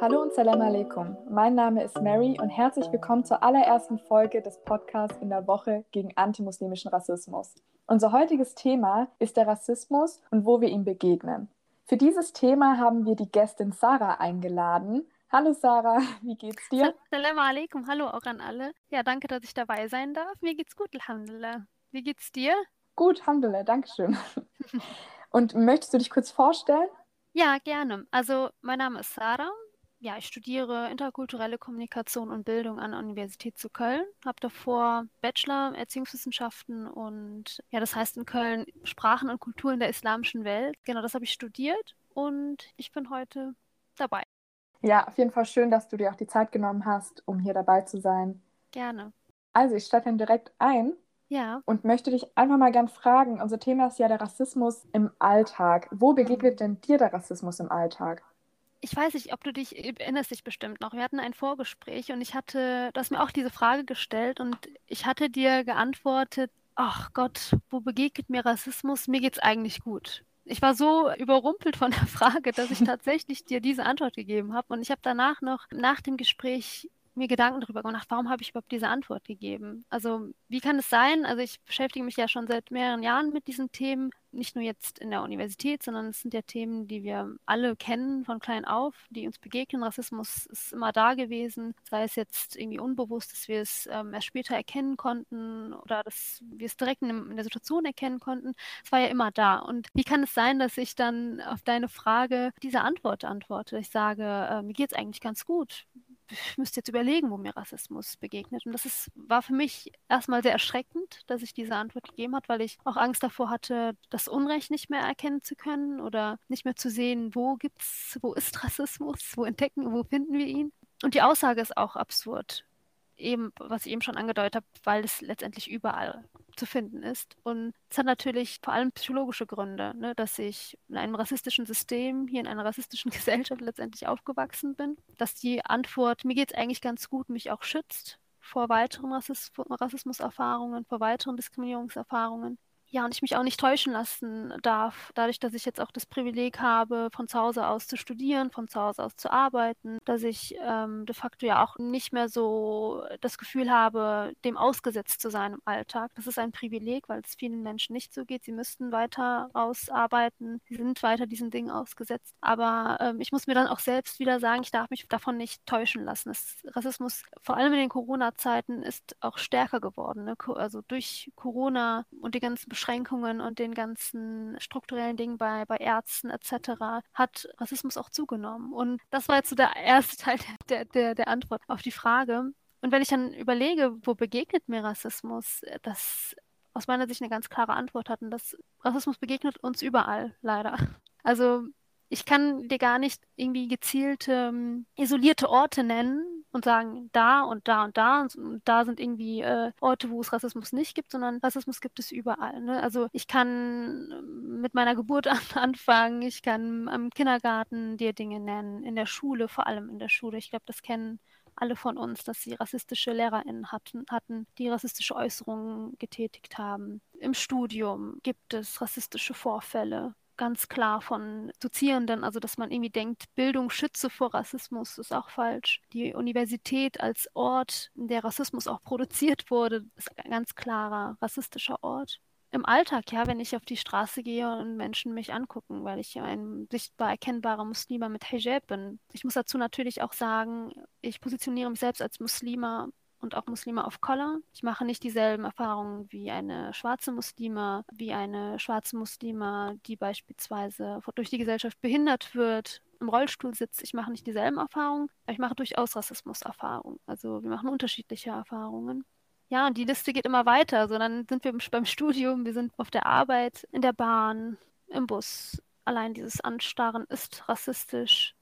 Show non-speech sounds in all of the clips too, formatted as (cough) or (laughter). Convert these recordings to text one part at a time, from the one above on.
Hallo und Salam alaikum. Mein Name ist Mary und herzlich willkommen zur allerersten Folge des Podcasts in der Woche gegen antimuslimischen Rassismus. Unser heutiges Thema ist der Rassismus und wo wir ihm begegnen. Für dieses Thema haben wir die Gästin Sarah eingeladen. Hallo Sarah, (laughs) wie geht's dir? Salam alaikum, hallo auch an alle. Ja, danke, dass ich dabei sein darf. Mir geht's gut, Alhamdulillah. Wie geht's dir? Gut, Alhamdulillah, Dankeschön. (laughs) Und möchtest du dich kurz vorstellen? Ja, gerne. Also, mein Name ist Sarah. Ja, ich studiere interkulturelle Kommunikation und Bildung an der Universität zu Köln. Habe davor Bachelor Erziehungswissenschaften und ja, das heißt in Köln Sprachen und Kulturen der islamischen Welt. Genau, das habe ich studiert und ich bin heute dabei. Ja, auf jeden Fall schön, dass du dir auch die Zeit genommen hast, um hier dabei zu sein. Gerne. Also, ich steige dann direkt ein. Ja. Und möchte dich einfach mal gern fragen, unser Thema ist ja der Rassismus im Alltag. Wo begegnet denn dir der Rassismus im Alltag? Ich weiß nicht, ob du dich erinnerst dich bestimmt noch. Wir hatten ein Vorgespräch und ich hatte, du hast mir auch diese Frage gestellt und ich hatte dir geantwortet, ach Gott, wo begegnet mir Rassismus? Mir geht's eigentlich gut. Ich war so überrumpelt von der (laughs) Frage, dass ich tatsächlich dir diese Antwort gegeben habe. Und ich habe danach noch, nach dem Gespräch, mir Gedanken darüber gemacht, warum habe ich überhaupt diese Antwort gegeben? Also wie kann es sein? Also ich beschäftige mich ja schon seit mehreren Jahren mit diesen Themen, nicht nur jetzt in der Universität, sondern es sind ja Themen, die wir alle kennen von klein auf, die uns begegnen. Rassismus ist immer da gewesen, sei es jetzt irgendwie unbewusst, dass wir es ähm, erst später erkennen konnten oder dass wir es direkt in, in der Situation erkennen konnten. Es war ja immer da. Und wie kann es sein, dass ich dann auf deine Frage diese Antwort antworte? Ich sage, äh, mir geht es eigentlich ganz gut ich müsste jetzt überlegen, wo mir Rassismus begegnet. Und das ist, war für mich erstmal sehr erschreckend, dass ich diese Antwort gegeben habe, weil ich auch Angst davor hatte, das Unrecht nicht mehr erkennen zu können oder nicht mehr zu sehen, wo gibt's, wo ist Rassismus, wo entdecken, wo finden wir ihn. Und die Aussage ist auch absurd. Eben, was ich eben schon angedeutet habe, weil es letztendlich überall zu finden ist. Und es hat natürlich vor allem psychologische Gründe, ne, dass ich in einem rassistischen System, hier in einer rassistischen (laughs) Gesellschaft letztendlich aufgewachsen bin, dass die Antwort, mir geht es eigentlich ganz gut, mich auch schützt vor weiteren Rassismus Rassismuserfahrungen, vor weiteren Diskriminierungserfahrungen ja, und ich mich auch nicht täuschen lassen darf, dadurch, dass ich jetzt auch das Privileg habe, von zu Hause aus zu studieren, von zu Hause aus zu arbeiten, dass ich ähm, de facto ja auch nicht mehr so das Gefühl habe, dem ausgesetzt zu sein im Alltag. Das ist ein Privileg, weil es vielen Menschen nicht so geht. Sie müssten weiter ausarbeiten, sie sind weiter diesen Dingen ausgesetzt. Aber ähm, ich muss mir dann auch selbst wieder sagen, ich darf mich davon nicht täuschen lassen. Das Rassismus, vor allem in den Corona-Zeiten, ist auch stärker geworden. Ne? Also durch Corona und die ganzen und den ganzen strukturellen Dingen bei, bei Ärzten etc. hat Rassismus auch zugenommen. Und das war jetzt so der erste (laughs) Teil der, der, der Antwort auf die Frage. Und wenn ich dann überlege, wo begegnet mir Rassismus, das aus meiner Sicht eine ganz klare Antwort hatten, dass Rassismus begegnet uns überall, leider. Also ich kann dir gar nicht irgendwie gezielte, ähm, isolierte Orte nennen und sagen, da und da und da und da sind irgendwie äh, Orte, wo es Rassismus nicht gibt, sondern Rassismus gibt es überall. Ne? Also ich kann ähm, mit meiner Geburt (laughs) an anfangen, ich kann am Kindergarten dir Dinge nennen, in der Schule, vor allem in der Schule. Ich glaube, das kennen alle von uns, dass sie rassistische LehrerInnen hatten, hatten, die rassistische Äußerungen getätigt haben. Im Studium gibt es rassistische Vorfälle ganz klar von Dozierenden, also dass man irgendwie denkt, Bildung schütze vor Rassismus, ist auch falsch. Die Universität als Ort, in der Rassismus auch produziert wurde, ist ein ganz klarer rassistischer Ort. Im Alltag, ja, wenn ich auf die Straße gehe und Menschen mich angucken, weil ich ein sichtbar erkennbarer Muslima mit Hijab bin. Ich muss dazu natürlich auch sagen, ich positioniere mich selbst als Muslima und auch Muslime of Color. Ich mache nicht dieselben Erfahrungen wie eine schwarze Muslime, wie eine schwarze Muslime, die beispielsweise durch die Gesellschaft behindert wird, im Rollstuhl sitzt. Ich mache nicht dieselben Erfahrungen, aber ich mache durchaus Rassismuserfahrungen. Also wir machen unterschiedliche Erfahrungen. Ja, und die Liste geht immer weiter. So, dann sind wir beim Studium, wir sind auf der Arbeit, in der Bahn, im Bus. Allein dieses Anstarren ist rassistisch.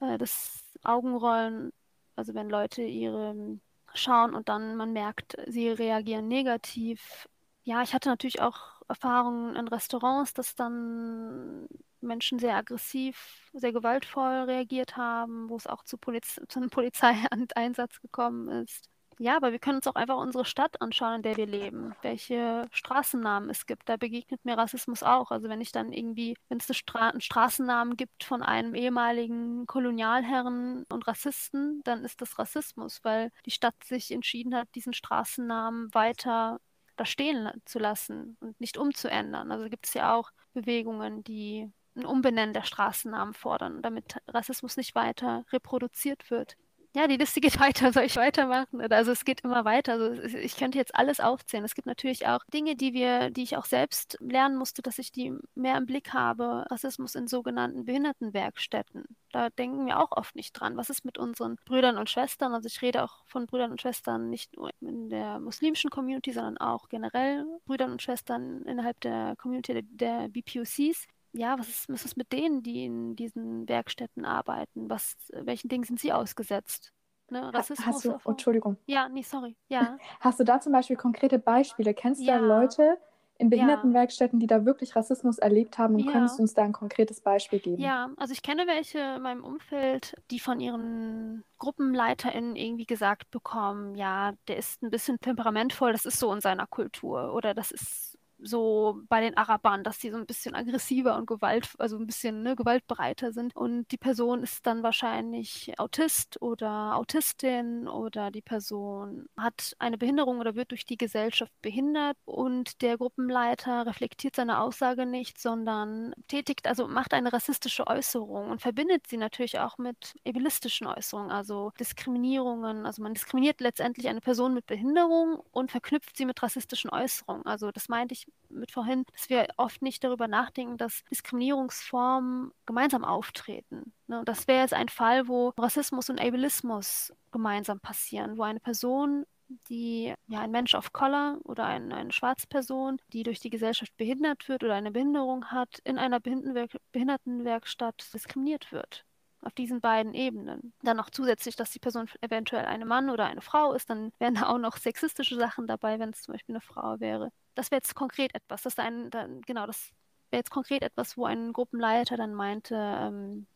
Äh, das Augenrollen, also wenn Leute ihre schauen und dann man merkt, sie reagieren negativ. Ja, ich hatte natürlich auch Erfahrungen in Restaurants, dass dann Menschen sehr aggressiv, sehr gewaltvoll reagiert haben, wo es auch zu, Poliz (laughs) zu einem Polizeieinsatz gekommen ist. Ja, aber wir können uns auch einfach unsere Stadt anschauen, in der wir leben, welche Straßennamen es gibt. Da begegnet mir Rassismus auch. Also wenn ich dann irgendwie, wenn es Stra einen Straßennamen gibt von einem ehemaligen Kolonialherren und Rassisten, dann ist das Rassismus, weil die Stadt sich entschieden hat, diesen Straßennamen weiter da stehen zu lassen und nicht umzuändern. Also gibt es ja auch Bewegungen, die ein Umbenennen der Straßennamen fordern, damit Rassismus nicht weiter reproduziert wird. Ja, die Liste (laughs) geht weiter. Soll ich weitermachen? Also es geht immer weiter. Also ich könnte jetzt alles aufzählen. Es gibt natürlich auch Dinge, die wir, die ich auch selbst lernen musste, dass ich die mehr im Blick habe. Rassismus in sogenannten Behindertenwerkstätten. Da denken wir auch oft nicht dran. Was ist mit unseren Brüdern und Schwestern? Also ich rede auch von Brüdern und Schwestern nicht nur in der muslimischen Community, sondern auch generell Brüdern und Schwestern innerhalb der Community der, BPOCs ja, was ist, was ist mit denen, die in diesen Werkstätten arbeiten? Was, welchen Dingen sind sie ausgesetzt? Ne? Rassismus. Hast du, oh, Entschuldigung. Ja, nee, sorry. (laughs) Ja. Hast du da zum Beispiel konkrete Beispiele? Kennst du ja. da Leute in Behindertenwerkstätten, die da wirklich Rassismus erlebt haben und ja. könntest du uns da ein konkretes Beispiel geben? Ja, also ich kenne welche in meinem Umfeld, die von ihren GruppenleiterInnen irgendwie gesagt bekommen, ja, der ist ein bisschen temperamentvoll, das ist so in seiner Kultur oder das ist so bei den Arabern, dass die so ein bisschen aggressiver und Gewalt, also ein bisschen ne, gewaltbereiter sind. Und die Person ist dann wahrscheinlich Autist oder Autistin oder die Person hat eine Behinderung oder wird durch die Gesellschaft behindert und der Gruppenleiter reflektiert seine Aussage nicht, sondern tätigt, also macht eine rassistische Äußerung und verbindet sie natürlich auch mit ableistischen Äußerungen, also Diskriminierungen. Also man diskriminiert letztendlich eine Person mit Behinderung und verknüpft sie mit rassistischen Äußerungen. Also das meinte ich mit vorhin, dass wir oft nicht darüber nachdenken, dass Diskriminierungsformen gemeinsam auftreten. Ne? Das wäre jetzt ein Fall, wo Rassismus und Ableismus gemeinsam passieren, wo eine Person die ja ein Mensch of Color oder ein, eine schwarze Person, die durch die Gesellschaft behindert wird oder eine Behinderung hat, in einer Behindertenwerkstatt diskriminiert wird auf diesen beiden Ebenen. Dann noch zusätzlich, dass die Person eventuell eine Mann oder eine Frau ist, dann wären da auch noch sexistische Sachen dabei, wenn es zum Beispiel eine Frau wäre. Das wäre jetzt konkret etwas, das ein, dann, genau, das wäre jetzt konkret etwas, wo ein Gruppenleiter dann meinte, ähm,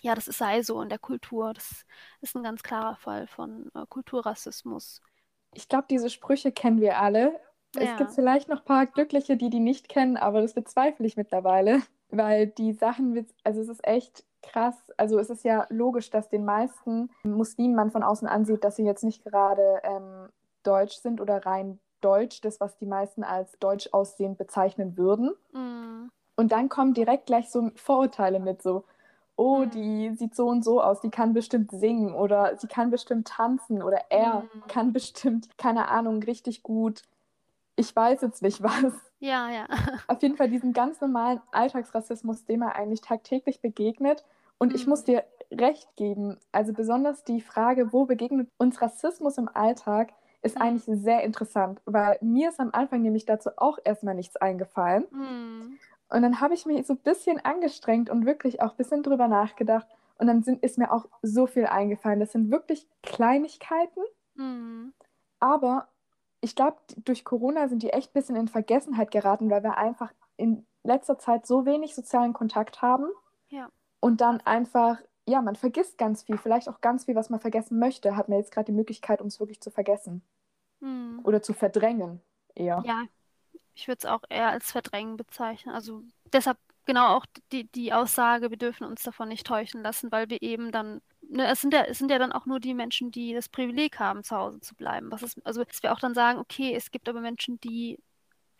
ja, das sei so in der Kultur. Das ist ein ganz klarer Fall von äh, Kulturrassismus. Ich glaube, diese Sprüche kennen wir alle. Ja. Es gibt vielleicht noch ein paar Glückliche, die die nicht kennen, aber das bezweifle ich mittlerweile, (laughs) weil die Sachen, also es ist echt krass. Also es ist ja logisch, dass den meisten Muslimen man von außen ansieht, dass sie jetzt nicht gerade ähm, deutsch sind oder rein deutsch, das, was die meisten als deutsch aussehend bezeichnen würden. Mm. Und dann kommen direkt gleich so Vorurteile mit, so, oh, mm. die sieht so und so aus, die kann bestimmt singen oder sie kann bestimmt tanzen oder er mm. kann (laughs) bestimmt, keine Ahnung, richtig gut. Ich weiß jetzt nicht was. Ja, ja. (laughs) Auf jeden Fall diesen ganz normalen Alltagsrassismus, dem er eigentlich tagtäglich begegnet. Und mhm. ich muss dir recht geben, also besonders die Frage, wo begegnet uns Rassismus im Alltag, ist mhm. eigentlich sehr interessant, weil mir ist am Anfang nämlich dazu auch erstmal nichts eingefallen. Mhm. Und dann habe ich mich so ein bisschen angestrengt und wirklich auch ein bisschen drüber nachgedacht. Und dann sind, ist mir auch so viel eingefallen. Das sind wirklich Kleinigkeiten, mhm. aber ich glaube, durch Corona sind die echt ein bisschen in Vergessenheit geraten, weil wir einfach in letzter Zeit so wenig sozialen Kontakt haben. Ja. Und dann einfach, ja, man vergisst ganz viel, vielleicht auch ganz viel, was man vergessen möchte, hat man jetzt gerade die Möglichkeit, um es wirklich zu vergessen. Hm. Oder zu verdrängen eher. Ja, ich würde es auch eher als Verdrängen bezeichnen. Also deshalb genau auch die, die Aussage, wir dürfen uns davon nicht täuschen lassen, weil wir eben dann ne, es, sind ja, es sind ja dann auch nur die Menschen, die das Privileg haben, zu Hause zu bleiben. Was ist, also, dass wir auch dann sagen, okay, es gibt aber Menschen, die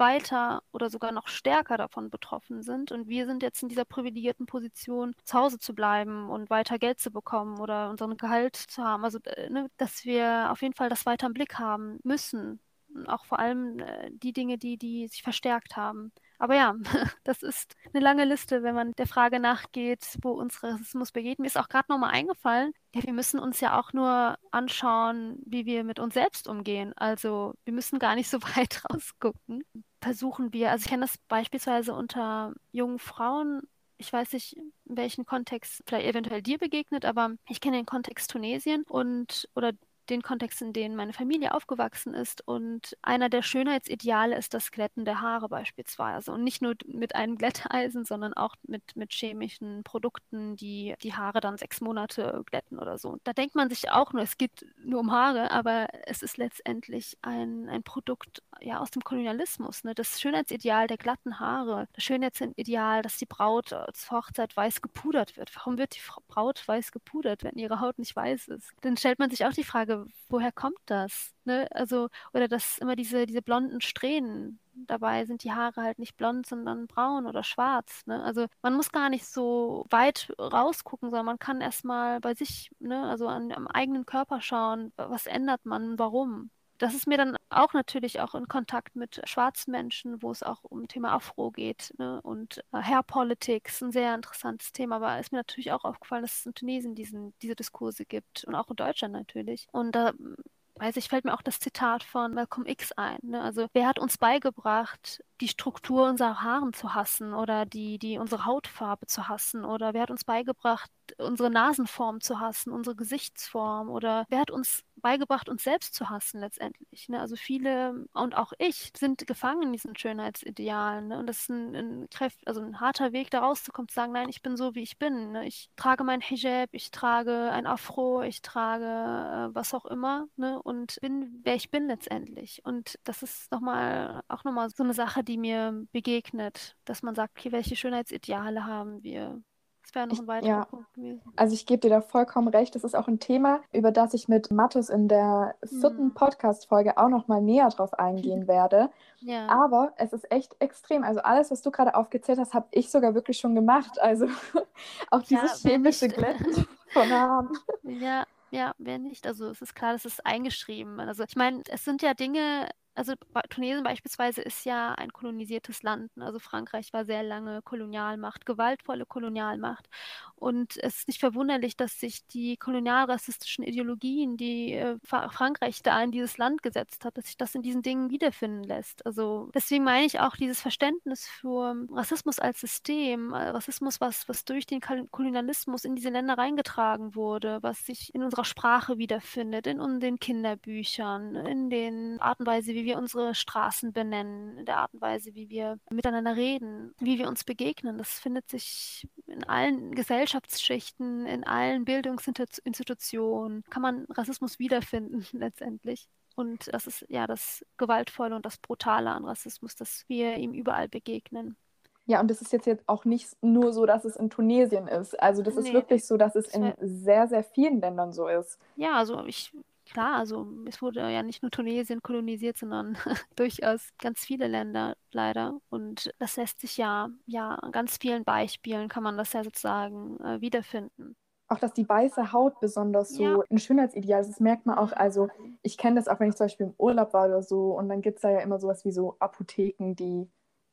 weiter oder sogar noch stärker davon betroffen sind. Und wir sind jetzt in dieser privilegierten Position, zu Hause zu bleiben und weiter Geld zu bekommen oder unseren Gehalt zu haben. Also, äh, ne, dass wir auf jeden Fall das weiter im Blick haben müssen. Auch vor allem äh, die Dinge, die, die sich verstärkt haben. Aber ja, (laughs) das ist eine lange Liste, wenn man der Frage nachgeht, wo uns Rassismus begeht. Mir ist auch gerade nochmal eingefallen, ja, wir müssen uns ja auch nur anschauen, wie wir mit uns selbst umgehen. Also wir müssen gar nicht so (laughs) weit rausgucken. Versuchen wir, also ich kenne das beispielsweise unter jungen Frauen, ich weiß nicht, in welchem Kontext vielleicht eventuell dir begegnet, aber ich kenne den Kontext Tunesien und oder den Kontext, in dem meine Familie aufgewachsen ist. Und einer der Schönheitsideale ist das Glätten der Haare beispielsweise. Und nicht nur mit einem Glätteisen, sondern auch mit, mit chemischen Produkten, die die Haare dann sechs Monate glätten oder so. Da denkt man sich auch nur, es geht nur um Haare, aber es ist letztendlich ein, ein Produkt ja, aus dem Kolonialismus. Ne? Das Schönheitsideal der glatten Haare, das Schönheitsideal, dass die Braut zur Hochzeit weiß gepudert wird. Warum wird die Braut weiß gepudert, wenn ihre Haut nicht weiß ist? Dann stellt man sich auch die Frage, woher kommt das? Ne? Also, oder dass immer diese, diese blonden Strähnen dabei sind die Haare halt nicht blond, sondern braun oder schwarz. Ne? Also man muss gar nicht so weit rausgucken, sondern man kann erstmal bei sich, ne, also an, am eigenen Körper schauen, was ändert man, warum das ist mir dann auch natürlich auch in Kontakt mit schwarzen Menschen, wo es auch um Thema Afro geht ne? und äh, Hair Politics, ein sehr interessantes Thema. Aber ist mir natürlich auch aufgefallen, dass es in Tunesien diesen, diese Diskurse gibt und auch in Deutschland natürlich. Und da weiß ich, fällt mir auch das Zitat von Malcolm X ein. Ne? Also wer hat uns beigebracht, die Struktur unserer Haaren zu hassen oder die, die unsere Hautfarbe zu hassen? Oder wer hat uns beigebracht, unsere Nasenform zu hassen, unsere Gesichtsform? Oder wer hat uns beigebracht, uns selbst zu hassen letztendlich? Ne? Also viele und auch ich sind gefangen in diesen Schönheitsidealen. Ne? Und das ist ein, ein, Kräft, also ein harter Weg, da rauszukommen, zu sagen, nein, ich bin so, wie ich bin. Ne? Ich trage mein Hijab, ich trage ein Afro, ich trage äh, was auch immer ne? und bin, wer ich bin letztendlich. Und das ist nochmal, auch nochmal so eine Sache, die mir begegnet, dass man sagt, okay, welche Schönheitsideale haben wir? Das wäre noch ein weiterer ja. Punkt gewesen. Also ich gebe dir da vollkommen recht. Das ist auch ein Thema, über das ich mit Mattus in der vierten hm. Podcast-Folge auch noch mal näher drauf eingehen (laughs) werde. Ja. Aber es ist echt extrem. Also alles, was du gerade aufgezählt hast, habe ich sogar wirklich schon gemacht. Also (laughs) auch dieses ja, chemische Glätten (laughs) von Haaren. Ja, ja, wer nicht? Also es ist klar, das ist eingeschrieben. Also ich meine, es sind ja Dinge, also Tunesien beispielsweise ist ja ein kolonisiertes Land. Ne? Also Frankreich war sehr lange Kolonialmacht, gewaltvolle Kolonialmacht. Und es ist nicht verwunderlich, dass sich die kolonialrassistischen Ideologien, die äh, Frankreich da in dieses Land gesetzt hat, dass sich das in diesen Dingen wiederfinden lässt. Also deswegen meine ich auch dieses Verständnis für Rassismus als System, äh, Rassismus, was, was durch den Kolonialismus in diese Länder reingetragen wurde, was sich in unserer Sprache wiederfindet, in, den Kinderbüchern, in den Art und Weise, wie wie wir unsere Straßen benennen, in der Art und Weise, wie wir miteinander reden, wie wir uns begegnen. Das findet sich in allen Gesellschaftsschichten, in allen Bildungsinstitutionen, kann man Rassismus wiederfinden (laughs) letztendlich. Und das ist ja das Gewaltvolle und das Brutale an Rassismus, dass wir ihm überall begegnen. Ja, und das ist jetzt, jetzt auch nicht nur so, dass es in Tunesien ist. Also das nee, ist wirklich so, dass es in sehr, sehr vielen Ländern so ist. Ja, also ich klar, also es wurde ja nicht nur Tunesien kolonisiert, sondern (laughs) durchaus ganz viele Länder leider. Und das lässt sich ja, ja, an ganz vielen Beispielen kann man das ja sozusagen äh, wiederfinden. Auch dass die weiße Haut besonders so ja. ein Schönheitsideal ist, das merkt man auch. Also ich kenne das auch, wenn ich zum Beispiel im Urlaub war oder so. Und dann gibt es da ja immer sowas wie so Apotheken, die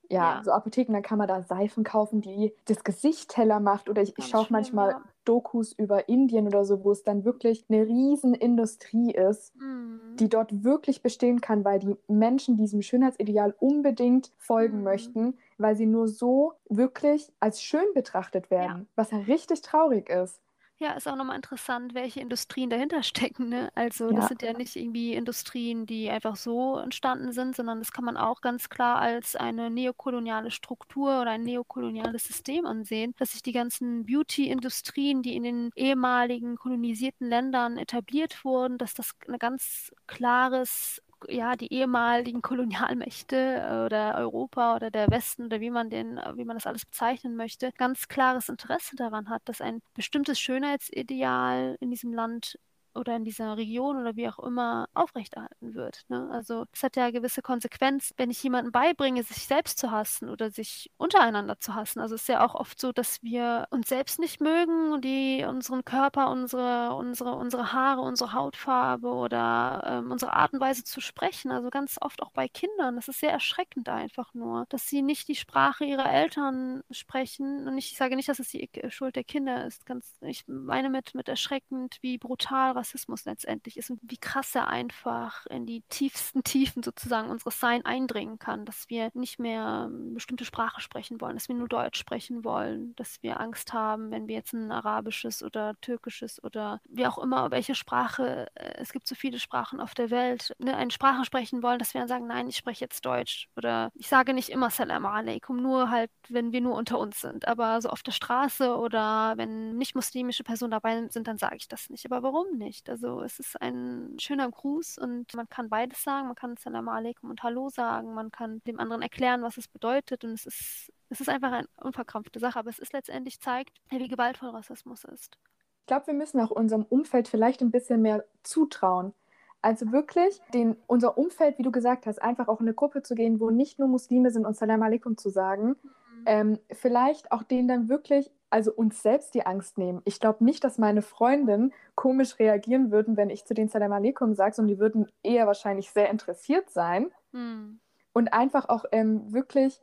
ja, ja, so Apotheken, dann kann man da Seifen kaufen, die das Gesicht heller macht. Oder ich, ich schaue manchmal ja. Dokus über Indien oder so, wo es dann wirklich eine riesen Industrie ist, mhm. die dort wirklich bestehen kann, weil die Menschen diesem Schönheitsideal unbedingt folgen mhm. möchten, weil sie nur so wirklich als schön betrachtet werden, ja. was ja richtig traurig ist. Ja, ist auch nochmal interessant, welche Industrien dahinter (laughs) stecken. Ne? Also das sind ja nicht irgendwie Industrien, die einfach so entstanden sind, sondern das kann man auch ganz klar als eine neokoloniale Struktur oder ein neokoloniales System ansehen, dass sich die ganzen Beauty-Industrien, die in den ehemaligen kolonisierten Ländern etabliert wurden, dass das ein ganz klares ja, die ehemaligen Kolonialmächte äh, oder Europa oder der Westen oder wie man den, äh, wie man das alles bezeichnen möchte, ganz klares Interesse daran hat, dass ein bestimmtes Schönheitsideal in diesem Land oder in dieser Region oder wie auch immer aufrechterhalten wird. Ne? Also es hat ja gewisse Konsequenzen, wenn ich jemandem beibringe, sich selbst zu hassen oder sich untereinander zu hassen. Also es ist ja auch oft so, dass wir uns selbst nicht mögen die unseren Körper, unsere, unsere, unsere Haare, unsere Hautfarbe oder ähm, unsere Art und Weise zu sprechen. Also ganz oft auch bei Kindern. Das ist sehr erschreckend einfach nur, dass sie nicht die Sprache ihrer Eltern sprechen. Und ich sage nicht, dass es die Schuld der Kinder ist. Ganz, ich meine mit, mit erschreckend, wie brutal Rassismus letztendlich ist und wie krass er einfach in die tiefsten Tiefen sozusagen unseres Sein eindringen kann, dass wir nicht mehr ähm, bestimmte Sprache sprechen wollen, dass wir nur Deutsch sprechen wollen, dass wir Angst haben, wenn wir jetzt ein arabisches oder türkisches oder wie auch immer, welche Sprache, äh, es gibt so viele Sprachen auf der Welt, ne, eine Sprache sprechen wollen, dass wir dann sagen, nein, ich spreche jetzt Deutsch oder ich sage nicht immer Salam alaikum, nur halt, wenn wir nur unter uns sind, aber so auf der Straße oder wenn nicht muslimische Personen dabei sind, dann sage ich das nicht. Aber warum nicht? Also es ist ein schöner Gruß und man kann beides sagen, man kann Salam alaikum und Hallo sagen, man kann dem anderen erklären, was es bedeutet und es ist es ist einfach eine unverkrampfte Sache, aber es ist letztendlich zeigt, wie gewaltvoll Rassismus ist. Ich glaube, wir müssen auch unserem Umfeld vielleicht ein bisschen mehr zutrauen. Also wirklich den, unser Umfeld, wie du gesagt hast, einfach auch in eine Gruppe zu gehen, wo nicht nur Muslime sind und Salam alaikum zu sagen, mhm. ähm, vielleicht auch denen dann wirklich, also uns selbst die Angst nehmen. Ich glaube nicht, dass meine Freundinnen komisch reagieren würden, wenn ich zu denen Salam alaikum sage, sondern die würden eher wahrscheinlich sehr interessiert sein mhm. und einfach auch ähm, wirklich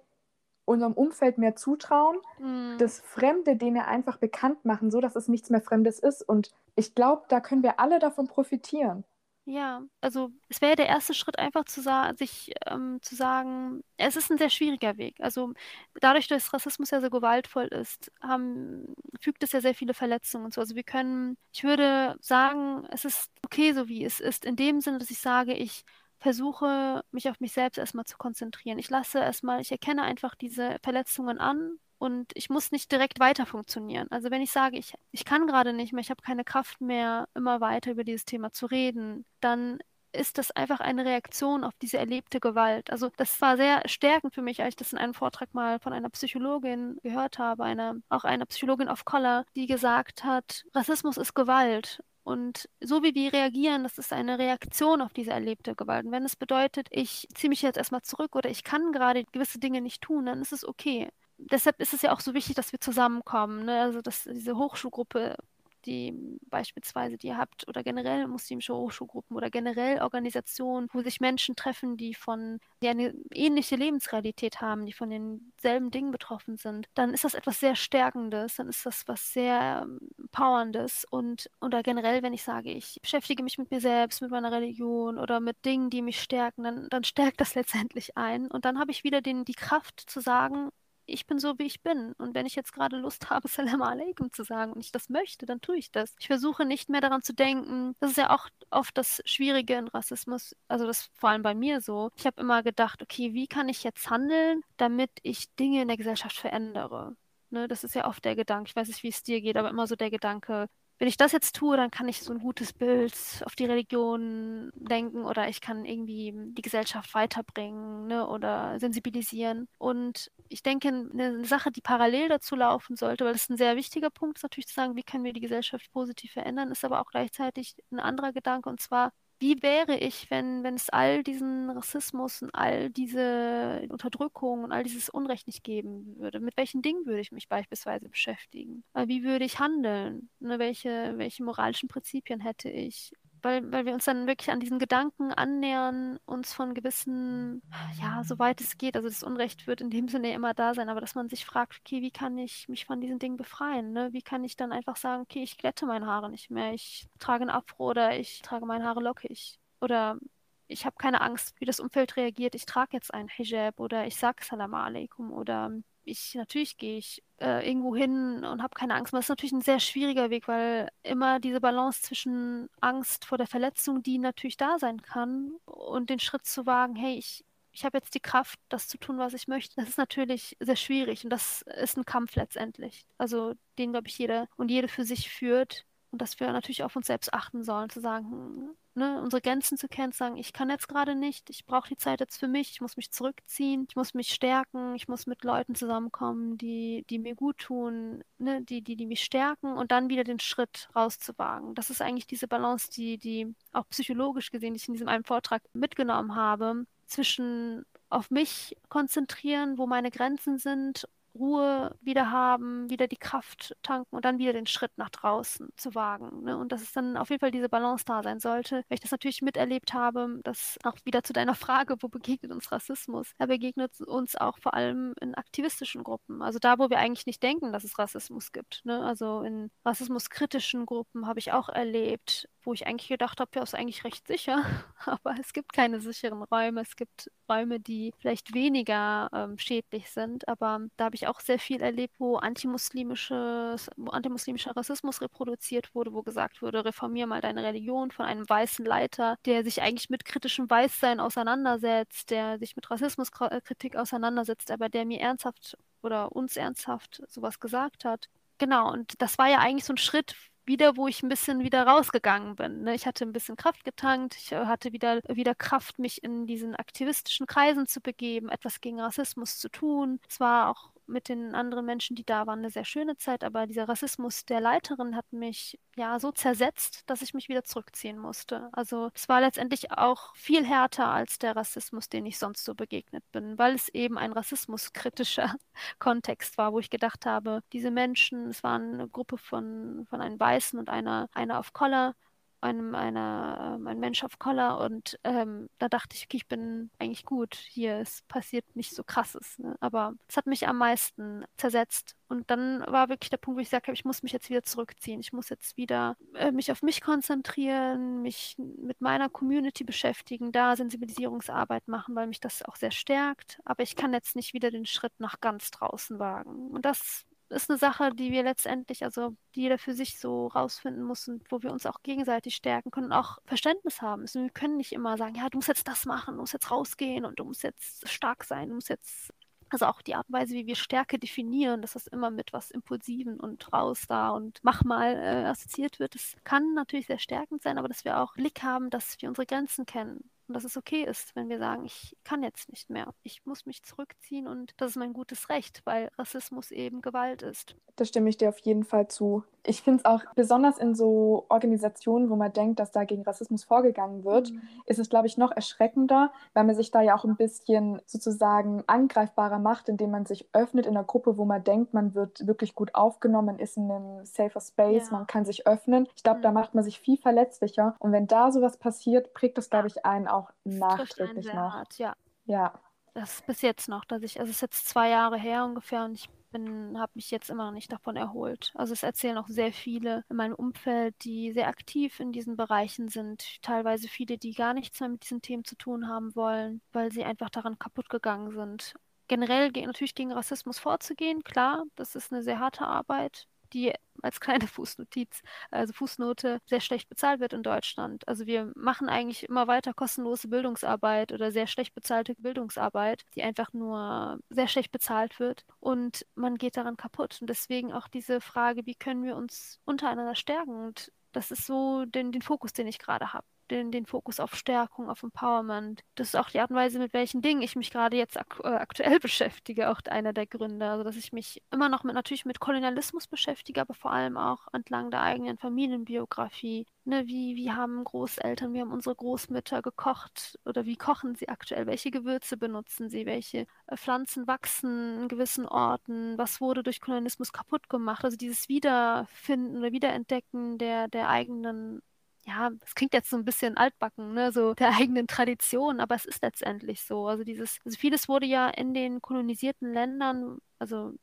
unserem Umfeld mehr zutrauen, mhm. das Fremde denen einfach bekannt machen, so dass es nichts mehr Fremdes ist. Und ich glaube, da können wir alle davon profitieren. Ja, also es wäre der erste Schritt einfach zu sich ähm, zu sagen, es ist ein sehr schwieriger Weg. Also dadurch, dass Rassismus ja so gewaltvoll ist, haben, fügt es ja sehr viele Verletzungen so. Also wir können, ich würde sagen, es ist okay, so wie es ist, in dem Sinne, dass ich sage, ich versuche mich auf mich selbst erstmal zu konzentrieren. Ich lasse erstmal, ich erkenne einfach diese Verletzungen an und ich muss nicht direkt weiter funktionieren. Also wenn ich sage, ich, ich kann gerade nicht mehr, ich habe keine Kraft mehr, immer weiter über dieses Thema zu reden, dann ist das einfach eine Reaktion auf diese erlebte Gewalt. Also das war sehr stärkend für mich, als ich das in einem Vortrag mal von einer Psychologin gehört habe, einer, auch einer Psychologin of Color, die gesagt hat, Rassismus ist Gewalt. Und so wie wir reagieren, das ist eine Reaktion auf diese erlebte Gewalt. Und wenn es bedeutet, ich ziehe mich jetzt erstmal zurück oder ich kann gerade gewisse Dinge nicht tun, dann ist es okay deshalb ist es ja auch so wichtig, dass wir zusammenkommen. Ne? Also dass diese Hochschulgruppe, die beispielsweise die ihr habt, oder generell muslimische Hochschulgruppen oder generell Organisationen, wo sich Menschen treffen, die von die eine ähnliche Lebensrealität haben, die von denselben Dingen betroffen sind, dann ist das etwas sehr Stärkendes, dann ist das was sehr ähm, Powerndes und oder generell, wenn ich sage, ich beschäftige mich mit mir selbst, mit meiner Religion oder mit Dingen, die mich stärken, dann, dann stärkt das (laughs) letztendlich ein und dann habe ich wieder den, die Kraft zu sagen, ich bin so, wie ich bin. Und wenn ich jetzt gerade Lust habe, (laughs) Salam alaikum zu sagen und ich das möchte, dann tue ich das. Ich versuche nicht mehr daran zu denken. Das ist ja auch oft das Schwierige in Rassismus, also das vor allem bei mir so. Ich habe immer gedacht, okay, wie kann ich jetzt handeln, damit ich Dinge in der Gesellschaft verändere? Ne, das ist ja oft der Gedanke, ich weiß nicht, wie es dir geht, aber immer so der Gedanke, wenn ich das jetzt tue, dann kann ich so ein gutes Bild auf die Religion denken oder ich kann irgendwie die Gesellschaft weiterbringen ne, oder sensibilisieren. Und ich denke, eine Sache, die parallel dazu laufen sollte, weil das ein sehr wichtiger Punkt ist, natürlich zu sagen, wie können wir die Gesellschaft positiv verändern, ist aber auch gleichzeitig ein anderer Gedanke und zwar, wie wäre ich, wenn, wenn es all diesen Rassismus und all diese Unterdrückung und all dieses Unrecht nicht geben würde? Mit welchen Dingen würde ich mich beispielsweise beschäftigen? Äh, wie würde ich handeln? Ne, welche, welche moralischen Prinzipien hätte ich? Weil, weil wir uns dann wirklich an diesen Gedanken annähern, uns von gewissen, ja, soweit es geht, also das Unrecht wird in dem Sinne immer da sein, aber dass man sich fragt, okay, wie kann ich mich von diesen Dingen befreien? Ne? Wie kann ich dann einfach sagen, okay, ich glätte meine Haare nicht mehr, ich trage ein Afro oder ich trage meine Haare lockig oder ich habe keine Angst, wie das Umfeld reagiert, ich trage jetzt ein Hijab oder ich sage Salam alaikum oder ich natürlich gehe ich äh, irgendwo hin und habe keine Angst. Das ist natürlich ein sehr schwieriger Weg, weil immer diese Balance zwischen Angst vor der Verletzung, die natürlich da sein kann, und den Schritt zu wagen, hey, ich, ich habe jetzt die Kraft, das zu tun, was ich möchte. Das ist natürlich sehr schwierig und das ist ein Kampf letztendlich. Also den, glaube ich, jeder und jede für sich führt und dass wir natürlich auf uns selbst achten sollen, zu sagen, hm, ne, unsere Grenzen zu kennen, zu sagen, ich kann jetzt gerade nicht, ich brauche die Zeit jetzt für mich, ich muss mich zurückziehen, ich muss mich stärken, ich muss mit Leuten zusammenkommen, die, die mir gut tun, ne, die, die, die mich stärken und dann wieder den Schritt rauszuwagen. Das ist eigentlich diese Balance, die, die auch psychologisch gesehen, die ich in diesem einen Vortrag mitgenommen habe, zwischen auf mich konzentrieren, wo meine Grenzen sind Ruhe wieder haben, wieder die Kraft tanken und dann wieder den Schritt nach draußen zu wagen. Ne? Und dass es dann auf jeden Fall diese Balance da sein sollte. Weil ich das natürlich miterlebt habe, dass auch wieder zu deiner (laughs) Frage, wo begegnet uns Rassismus? Er begegnet uns auch vor allem in aktivistischen Gruppen. Also da, wo wir eigentlich nicht denken, dass es Rassismus gibt. Ne? Also in rassismuskritischen Gruppen habe ich auch erlebt, wo ich eigentlich gedacht habe, ja, ist eigentlich recht sicher, (laughs) aber es gibt keine sicheren Räume. Es gibt Räume, die vielleicht weniger ähm, schädlich sind, aber da habe ich auch sehr viel erlebt, wo antimuslimisches, wo antimuslimischer Rassismus reproduziert wurde, wo gesagt wurde, reformier mal deine Religion von einem weißen Leiter, der sich eigentlich mit kritischem Weißsein auseinandersetzt, der sich mit Rassismuskritik auseinandersetzt, aber der mir ernsthaft oder uns ernsthaft sowas gesagt hat. Genau, und das war ja eigentlich so ein Schritt wieder, wo ich ein bisschen wieder rausgegangen bin. Ne? Ich hatte ein bisschen Kraft getankt, ich äh, hatte wieder, wieder Kraft, mich in diesen aktivistischen Kreisen zu begeben, etwas gegen Rassismus zu tun. Es war auch mit den anderen Menschen, die da waren, eine sehr schöne Zeit, aber dieser Rassismus der Leiterin hat mich ja so zersetzt, dass ich mich wieder zurückziehen musste. Also es war letztendlich auch viel härter als der Rassismus, den ich sonst so begegnet bin, weil es eben ein rassismuskritischer (laughs) Kontext war, wo ich gedacht habe, diese Menschen, es waren eine Gruppe von, von einem Weißen und einer, einer auf Collar, einem, einer, ähm, ein Mensch of Color und ähm, da dachte ich, okay, ich bin eigentlich gut. Hier, es passiert nicht so krasses, ne? aber es hat mich am meisten zersetzt. Und dann war wirklich der Punkt, wo ich gesagt habe, ich muss mich jetzt wieder zurückziehen, ich muss jetzt wieder äh, mich auf mich konzentrieren, mich mit meiner Community beschäftigen, da Sensibilisierungsarbeit machen, weil mich das auch sehr stärkt, aber ich kann jetzt nicht wieder den Schritt nach ganz draußen wagen. Und das ist eine Sache, die wir letztendlich, also die jeder für sich so rausfinden muss und wo wir uns auch gegenseitig stärken können und auch Verständnis haben müssen. Wir können nicht immer sagen, ja, du musst jetzt das machen, du musst jetzt rausgehen und du musst jetzt stark sein, du musst jetzt also auch die Art und Weise, wie wir Stärke definieren, dass das immer mit was Impulsiven und raus da und mach mal äh, assoziiert wird, das kann natürlich sehr stärkend sein, aber dass wir auch Blick haben, dass wir unsere Grenzen kennen und dass es okay ist, wenn wir sagen, ich kann jetzt nicht mehr. Ich muss mich zurückziehen und das ist mein gutes Recht, weil Rassismus eben Gewalt ist. Da stimme ich dir auf jeden Fall zu. Ich finde es auch besonders in so Organisationen, wo man denkt, dass da gegen Rassismus vorgegangen wird, mhm. ist es, glaube ich, noch erschreckender, weil man sich da ja auch ein bisschen sozusagen angreifbarer macht, indem man sich öffnet in einer Gruppe, wo man denkt, man wird wirklich gut aufgenommen, ist in einem safer Space, ja. man kann sich öffnen. Ich glaube, mhm. da macht man sich viel verletzlicher. Und wenn da sowas passiert, prägt das, glaube ich, einen auch nachträglich noch. Hart, ja. Ja. Das ist bis jetzt noch, dass ich, also es ist jetzt zwei Jahre her ungefähr und ich bin, habe mich jetzt immer noch nicht davon erholt. Also es erzählen auch sehr viele in meinem Umfeld, die sehr aktiv in diesen Bereichen sind. Teilweise viele, die gar nichts mehr mit diesen Themen zu tun haben wollen, weil sie einfach daran kaputt gegangen sind. Generell natürlich gegen Rassismus vorzugehen, klar, das ist eine sehr harte Arbeit die als kleine (laughs) Fußnotiz, also Fußnote, sehr schlecht bezahlt wird in Deutschland. Also wir machen eigentlich immer weiter kostenlose Bildungsarbeit oder sehr schlecht bezahlte Bildungsarbeit, die einfach nur sehr schlecht bezahlt wird und man geht daran kaputt. Und deswegen auch diese Frage, wie können wir uns untereinander stärken? Und das ist so den, den Fokus, den ich gerade habe den, den Fokus auf Stärkung, auf Empowerment. Das ist auch die Art und Weise, mit welchen Dingen ich mich gerade jetzt ak äh, aktuell (laughs) beschäftige, auch einer der Gründe. Also, dass ich mich immer noch mit, natürlich mit Kolonialismus beschäftige, aber vor allem auch entlang der eigenen Familienbiografie. Ne, wie, wie haben Großeltern, wie haben unsere Großmütter gekocht oder wie kochen sie aktuell? Welche Gewürze benutzen sie? Welche äh, Pflanzen wachsen in gewissen Orten? Was wurde durch Kolonialismus kaputt gemacht? Also dieses Wiederfinden oder Wiederentdecken der, der eigenen ja, es klingt jetzt so ein bisschen altbacken, ne, so der (laughs) eigenen Tradition, aber es ist letztendlich so. Also dieses, also vieles wurde ja in den kolonisierten Ländern, also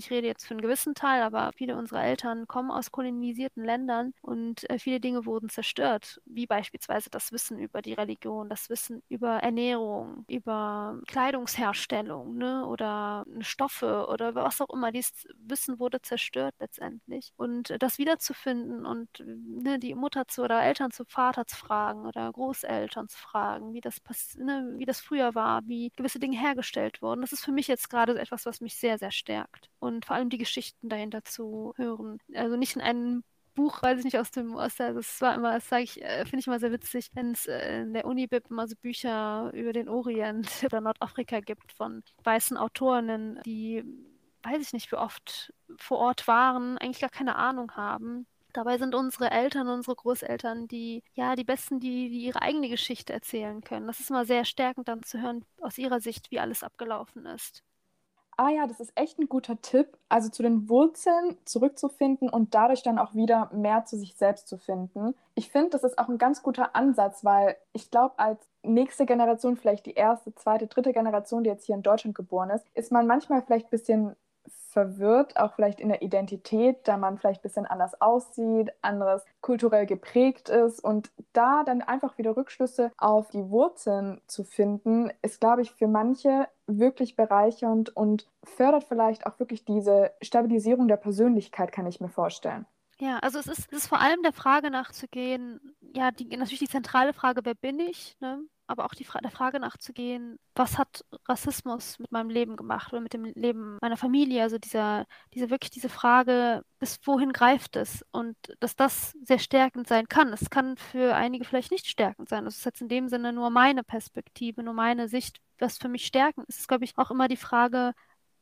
ich rede jetzt für einen gewissen Teil, aber viele unserer Eltern kommen aus kolonisierten Ländern und äh, viele Dinge wurden zerstört, wie beispielsweise das Wissen über die Religion, das Wissen über Ernährung, über Kleidungsherstellung ne, oder Stoffe oder was auch immer. Dieses Wissen wurde zerstört letztendlich. Und das wiederzufinden und ne, die Mutter zu oder Eltern zu Vater zu fragen oder Großeltern zu fragen, wie das, ne, wie das früher war, wie gewisse Dinge hergestellt wurden, das ist für mich jetzt gerade etwas, was mich sehr, sehr stärkt und vor allem die Geschichten dahinter zu hören. Also nicht in einem Buch, weiß ich nicht, aus dem Oster, das war immer, das sage ich, äh, finde ich immer sehr witzig, wenn es äh, in der Uni-Bib immer so Bücher über den Orient (laughs) oder Nordafrika gibt von weißen Autorinnen, die, weiß ich nicht, wie oft vor Ort waren, eigentlich gar keine Ahnung haben. Dabei sind unsere Eltern, unsere Großeltern die, ja, die Besten, die, die ihre eigene Geschichte erzählen können. Das ist immer sehr stärkend dann zu hören aus ihrer Sicht, wie alles abgelaufen ist ah ja, das ist echt ein guter Tipp, also zu den Wurzeln zurückzufinden und dadurch dann auch wieder mehr zu sich selbst zu finden. Ich finde, das ist auch ein ganz guter Ansatz, weil ich glaube, als nächste Generation, vielleicht die erste, zweite, dritte Generation, die jetzt hier in Deutschland geboren ist, ist man manchmal vielleicht ein bisschen verwirrt, auch vielleicht in der Identität, da man vielleicht ein bisschen anders aussieht, anderes kulturell geprägt ist. Und da dann einfach wieder Rückschlüsse auf die Wurzeln zu finden, ist, glaube ich, für manche wirklich bereichernd und fördert vielleicht auch wirklich diese Stabilisierung der Persönlichkeit, kann ich mir vorstellen. Ja, also es ist, es ist vor allem der Frage nachzugehen, ja, die, natürlich die zentrale Frage, wer bin ich, ne? Aber auch die Fra der Frage nachzugehen, was hat Rassismus mit meinem Leben gemacht oder mit dem Leben meiner Familie? Also dieser, diese wirklich diese Frage, bis wohin greift es? Und dass das sehr stärkend sein kann. Es kann für einige vielleicht nicht stärkend sein. Das ist jetzt in dem Sinne nur meine Perspektive, nur meine Sicht, was für mich stärkend ist. Es ist, glaube ich, auch immer die Frage,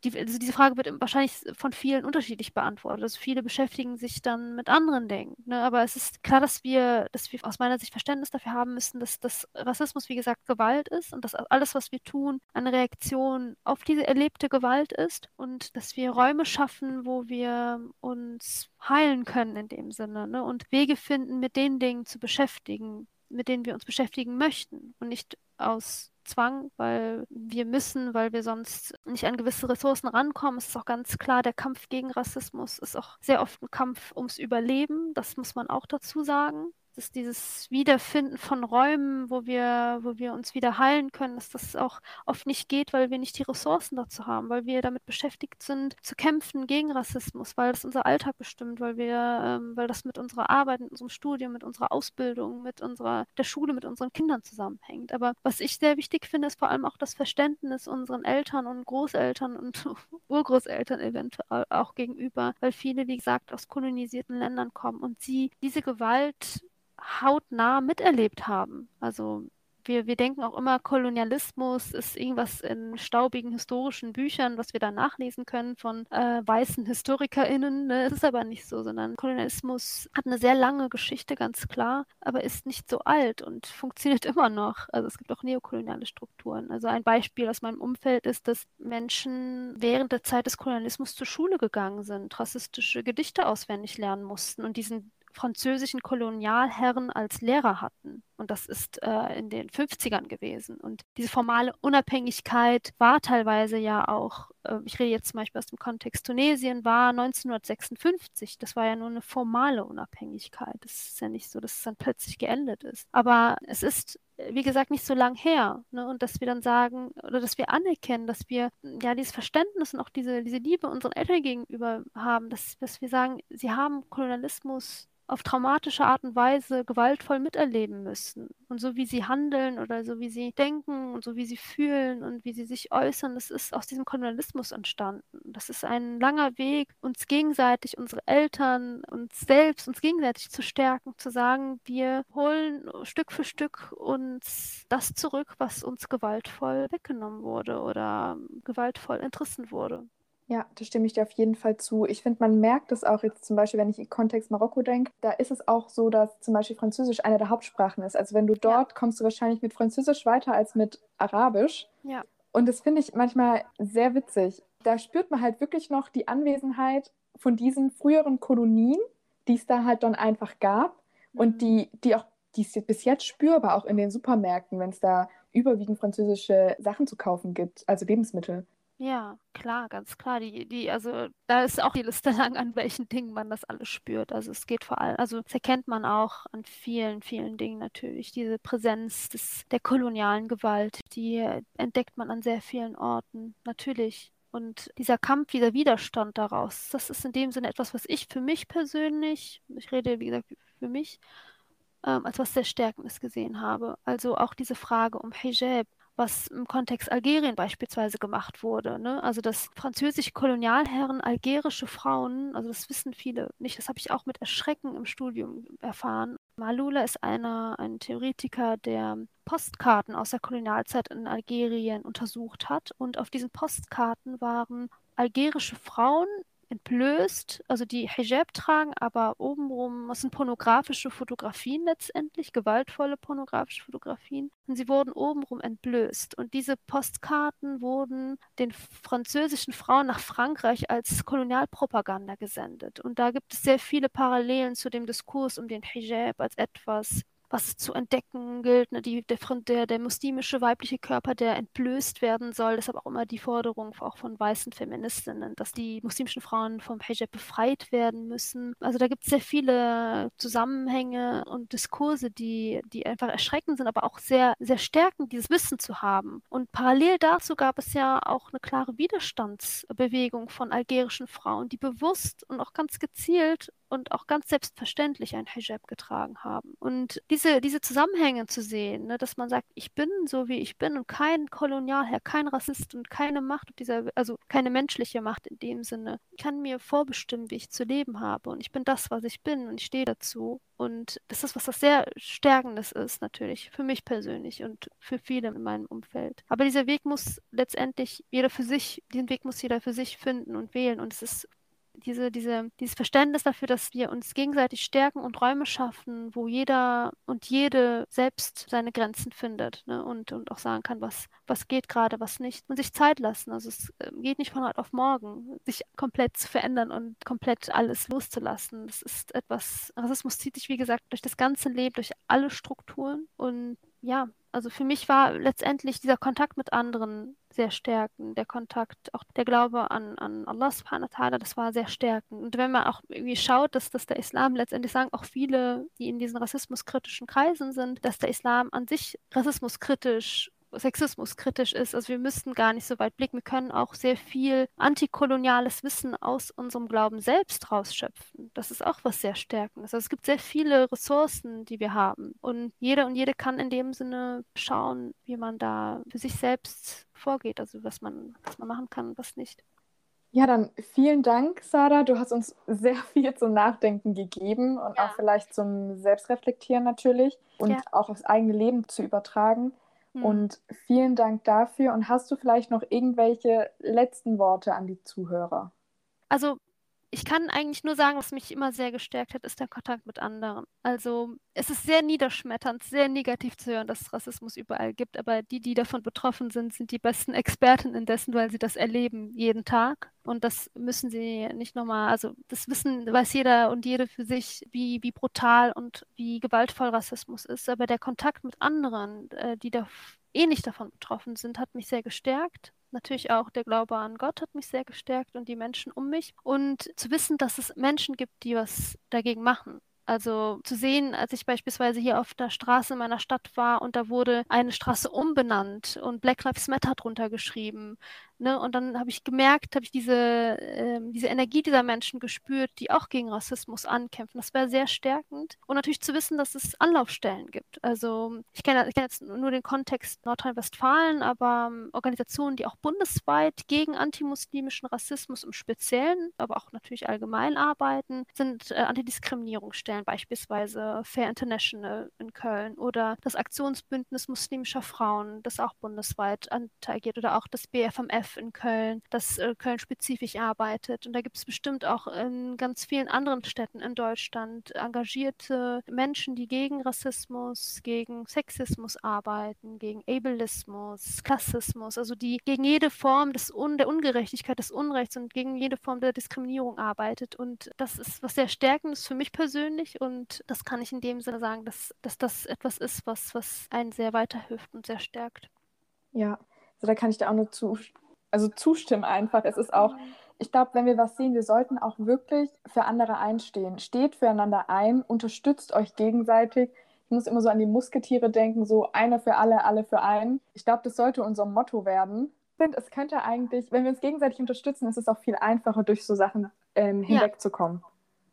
die, also diese Frage wird wahrscheinlich von vielen unterschiedlich beantwortet. Also viele beschäftigen sich dann mit anderen Dingen. Ne? Aber es ist klar, dass wir, dass wir aus meiner Sicht Verständnis dafür haben müssen, dass, dass Rassismus, wie gesagt, Gewalt ist und dass alles, was wir tun, eine Reaktion auf diese erlebte Gewalt ist und dass wir Räume schaffen, wo wir uns heilen können in dem Sinne ne? und Wege finden, mit den Dingen zu beschäftigen, mit denen wir uns beschäftigen möchten und nicht aus Zwang, weil wir müssen, weil wir sonst nicht an gewisse Ressourcen rankommen. Es ist auch ganz klar, der Kampf gegen Rassismus ist auch sehr oft ein Kampf ums Überleben. Das muss man auch dazu sagen dass dieses Wiederfinden von Räumen, wo wir, wo wir uns wieder heilen können, dass das auch oft nicht geht, weil wir nicht die Ressourcen dazu haben, weil wir damit beschäftigt sind, zu kämpfen gegen Rassismus, weil das unser Alltag bestimmt, weil wir, ähm, weil das mit unserer Arbeit, mit unserem Studium, mit unserer Ausbildung, mit unserer der Schule, mit unseren Kindern zusammenhängt. Aber was ich sehr wichtig finde, ist vor allem auch das Verständnis unseren Eltern und Großeltern und (laughs) Urgroßeltern eventuell auch gegenüber, weil viele, wie gesagt, aus kolonisierten Ländern kommen und sie diese Gewalt hautnah miterlebt haben. Also wir, wir denken auch immer, Kolonialismus ist irgendwas in staubigen historischen Büchern, was wir da nachlesen können von äh, weißen HistorikerInnen. Ne? Es ist aber nicht so, sondern Kolonialismus hat eine sehr lange Geschichte, ganz klar, aber ist nicht so alt und (laughs) funktioniert immer noch. Also es gibt auch neokoloniale Strukturen. Also ein Beispiel aus meinem Umfeld ist, dass Menschen während der Zeit des Kolonialismus zur Schule gegangen sind, rassistische Gedichte auswendig lernen mussten und diesen französischen Kolonialherren als Lehrer hatten. Und das ist äh, in den 50ern gewesen. Und diese formale Unabhängigkeit war teilweise ja auch, äh, ich rede jetzt zum Beispiel aus dem Kontext Tunesien, war 1956. Das war ja nur eine formale Unabhängigkeit. Das ist ja nicht so, dass es dann plötzlich geendet ist. Aber es ist wie gesagt, nicht so lang her. Ne? Und dass wir dann sagen, oder dass wir anerkennen, dass wir ja dieses Verständnis und auch diese, diese Liebe unseren Eltern gegenüber haben, dass, dass wir sagen, sie haben Kolonialismus auf traumatische Art und Weise gewaltvoll miterleben müssen. Und so wie sie handeln oder so wie sie denken und so wie sie fühlen und wie sie sich äußern, das ist aus diesem Kolonialismus entstanden. Das ist ein langer Weg, uns gegenseitig, unsere Eltern, uns selbst, uns gegenseitig zu stärken, zu sagen, wir holen Stück für Stück uns das zurück, was uns gewaltvoll weggenommen wurde oder gewaltvoll entrissen wurde. Ja, da stimme ich dir auf jeden Fall zu. Ich finde, man merkt es auch jetzt zum Beispiel, wenn ich im Kontext Marokko denke, da ist es auch so, dass zum Beispiel Französisch eine der Hauptsprachen ist. Also wenn du dort ja. kommst du wahrscheinlich mit Französisch weiter als mit Arabisch. Ja. Und das finde ich manchmal sehr witzig. Da spürt man halt wirklich noch die Anwesenheit von diesen früheren Kolonien, die es da halt dann einfach gab mhm. und die, die auch die ist bis jetzt spürbar, auch in den Supermärkten, wenn es da überwiegend französische Sachen zu kaufen gibt, also Lebensmittel. Ja, klar, ganz klar. Die, die, also da ist auch die Liste (laughs) lang, an welchen Dingen man das alles spürt. Also es geht vor allem, also das erkennt man auch an vielen, vielen Dingen natürlich. Diese Präsenz des, der kolonialen Gewalt, die entdeckt man an sehr vielen Orten, natürlich. Und dieser Kampf, dieser Widerstand daraus, das ist in dem Sinne etwas, was ich für mich persönlich, ich rede wie gesagt für mich, ähm, als was sehr Stärkendes gesehen habe. Also auch diese Frage um Hijab was im Kontext Algerien beispielsweise gemacht wurde. Ne? Also dass französische Kolonialherren algerische Frauen, also das wissen viele nicht, das habe ich auch mit Erschrecken im Studium erfahren. Malula ist einer, ein Theoretiker, der Postkarten aus der Kolonialzeit in Algerien untersucht hat. Und auf diesen Postkarten waren algerische Frauen entblößt, also die Hijab tragen, aber obenrum, das sind pornografische Fotografien letztendlich, gewaltvolle pornografische Fotografien. Und sie wurden obenrum entblößt. Und diese Postkarten wurden den französischen Frauen nach Frankreich als Kolonialpropaganda gesendet. Und da gibt es sehr viele Parallelen zu dem Diskurs um den Hijab als etwas was zu entdecken gilt. Ne? Die, der, der, der muslimische weibliche Körper, der entblößt werden soll. Deshalb auch immer die Forderung auch von weißen Feministinnen, dass die muslimischen Frauen vom Hijab befreit werden müssen. Also da gibt es sehr viele Zusammenhänge und Diskurse, die, die einfach erschreckend sind, aber auch sehr, sehr stärkend, dieses Wissen zu haben. Und parallel dazu gab es ja auch eine klare Widerstandsbewegung von algerischen Frauen, die bewusst und auch ganz gezielt und auch ganz selbstverständlich ein Hijab getragen haben. Und diese, diese Zusammenhänge zu sehen, ne, dass man sagt, ich bin so, wie ich bin und kein Kolonialherr, kein Rassist und keine Macht dieser, also keine menschliche Macht in dem Sinne, kann mir vorbestimmen, wie ich zu leben habe. Und ich bin das, was ich bin und ich stehe dazu. Und das ist was, das sehr Stärkendes ist, natürlich, für mich persönlich und für viele in meinem Umfeld. Aber dieser Weg muss letztendlich jeder für sich, diesen Weg muss jeder für sich finden und wählen. Und es ist diese, diese, dieses Verständnis dafür, dass wir uns gegenseitig stärken und Räume schaffen, wo jeder und jede selbst seine Grenzen findet ne? und, und auch sagen kann, was, was geht gerade, was nicht. Und sich Zeit lassen. Also es ähm, geht nicht von heute auf morgen, sich komplett zu verändern und komplett alles loszulassen. Das ist etwas, Rassismus zieht sich, wie gesagt, durch das ganze Leben, durch alle Strukturen. Und ja, also für mich war letztendlich dieser Kontakt mit anderen sehr stärkend. Der Kontakt, auch der Glaube an, an Allah subhanahu wa ta'ala, das war sehr stärkend. Und wenn man auch irgendwie schaut, dass, dass der Islam letztendlich sagen auch viele, die in diesen rassismuskritischen Kreisen sind, dass der Islam an sich rassismuskritisch Sexismus kritisch ist. Also wir müssten gar nicht so weit blicken. Wir können auch sehr viel antikoloniales Wissen aus unserem Glauben selbst rausschöpfen. Das ist auch was sehr Stärkendes. Also es gibt sehr viele Ressourcen, die wir haben. Und jeder und jede kann in dem Sinne schauen, wie man da für sich selbst vorgeht. Also was man, was man machen kann und was nicht. Ja, dann vielen Dank, Sarah. Du hast uns sehr (laughs) viel zum Nachdenken gegeben und ja. auch vielleicht zum Selbstreflektieren natürlich und ja. auch aufs eigene Leben zu übertragen. Hm. Und vielen Dank dafür. Und hast du vielleicht noch irgendwelche letzten Worte an die Zuhörer? Also ich kann eigentlich nur sagen, was mich immer sehr gestärkt hat, ist der Kontakt mit anderen. Also es ist sehr niederschmetternd, sehr negativ zu hören, dass es Rassismus überall gibt, aber die, die davon betroffen sind, sind die besten Experten in dessen, weil sie das erleben jeden Tag. Und das müssen sie nicht nochmal, also das wissen, weiß jeder und jede für sich, wie, wie brutal und wie gewaltvoll Rassismus ist. Aber der Kontakt mit anderen, äh, die da eh nicht davon betroffen sind, hat mich sehr gestärkt Natürlich auch der Glaube an Gott hat mich sehr gestärkt und die Menschen um mich. Und zu wissen, dass es Menschen gibt, die was dagegen machen. Also zu sehen, als ich beispielsweise hier auf der Straße in meiner Stadt war und da wurde eine Straße umbenannt und Black Lives Matter drunter geschrieben. Ne? Und dann habe ich gemerkt, habe ich diese, äh, diese Energie dieser Menschen gespürt, die auch gegen Rassismus ankämpfen. Das war sehr stärkend. Und natürlich zu wissen, dass es Anlaufstellen gibt. Also ich kenne, ich kenne jetzt nur den Kontext Nordrhein-Westfalen, aber ähm, Organisationen, die auch bundesweit gegen antimuslimischen Rassismus im Speziellen, aber auch natürlich allgemein arbeiten, sind äh, Antidiskriminierungsstellen, beispielsweise Fair International in Köln oder das Aktionsbündnis muslimischer Frauen, das auch bundesweit agiert oder auch das BFMF in Köln, das äh, Köln-spezifisch arbeitet. Und da gibt es bestimmt auch in ganz vielen anderen Städten in Deutschland engagierte Menschen, die gegen Rassismus, gegen Sexismus arbeiten, gegen Ableismus, Klassismus, also die gegen jede Form des Un der Ungerechtigkeit, des Unrechts und gegen jede Form der Diskriminierung arbeitet. Und das ist was sehr Stärkendes für mich persönlich und das kann ich in dem Sinne sagen, dass, dass das etwas ist, was, was einen sehr weiterhilft und sehr stärkt. Ja, also da kann ich dir auch nur zu, also zustimmen einfach. Es ist auch, ich glaube, wenn wir was sehen, wir sollten auch wirklich für andere einstehen. Steht füreinander ein, unterstützt euch gegenseitig. Ich muss immer so an die Musketiere denken, so einer für alle, alle für einen. Ich glaube, das sollte unser Motto werden. Ich finde, es könnte eigentlich, wenn wir uns gegenseitig unterstützen, ist es auch viel einfacher, durch so Sachen ähm, hinwegzukommen. Ja,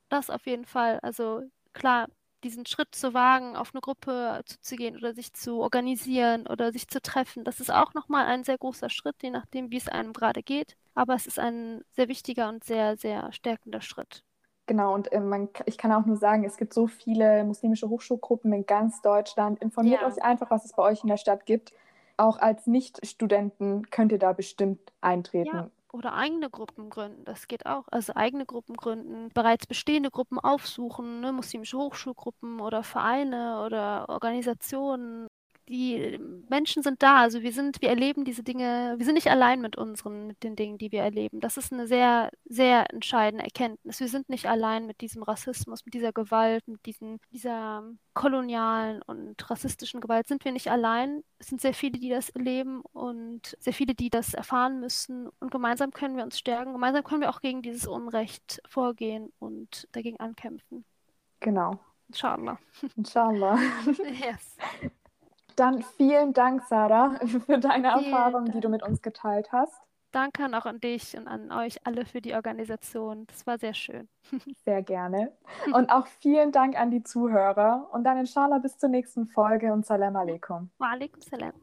das auf jeden Fall. Also klar, diesen Schritt zu wagen, auf eine Gruppe zuzugehen oder sich zu organisieren oder sich zu treffen, das ist auch nochmal ein sehr großer Schritt, je nachdem, wie es einem gerade geht. Aber es ist ein sehr wichtiger und sehr, sehr stärkender Schritt. Genau, und äh, man, ich kann auch nur sagen, es gibt so viele muslimische Hochschulgruppen in ganz Deutschland. Informiert ja. euch einfach, was es bei euch in der Stadt gibt. Auch als Nicht-Studenten könnt ihr da bestimmt eintreten. Ja oder eigene Gruppen gründen. Das geht auch. Also eigene Gruppen gründen, bereits bestehende Gruppen aufsuchen, ne? muslimische Hochschulgruppen oder Vereine oder Organisationen. Die Menschen sind da, also wir sind, wir erleben diese Dinge, wir sind nicht allein mit unseren, mit den Dingen, die wir erleben. Das ist eine sehr, sehr entscheidende Erkenntnis. Wir sind nicht allein mit diesem Rassismus, mit dieser Gewalt, mit diesen, dieser kolonialen und rassistischen Gewalt sind wir nicht allein. Es sind sehr viele, die das erleben und sehr viele, die das erfahren müssen. Und gemeinsam können wir uns stärken. Gemeinsam können wir auch gegen dieses Unrecht vorgehen und dagegen ankämpfen. Genau. Inshallah. Inshallah. (laughs) Yes. Dann vielen Dank, Sarah, (laughs) für deine Vielen Erfahrungen, die du Dank. mit uns geteilt hast. Danke auch an dich und an euch alle für die Organisation. Das war sehr schön. (laughs) Sehr gerne. (laughs) Und auch vielen Dank an die Zuhörer. Und dann inshallah bis zur nächsten Folge und Salam alaikum. Wa alaikum salam.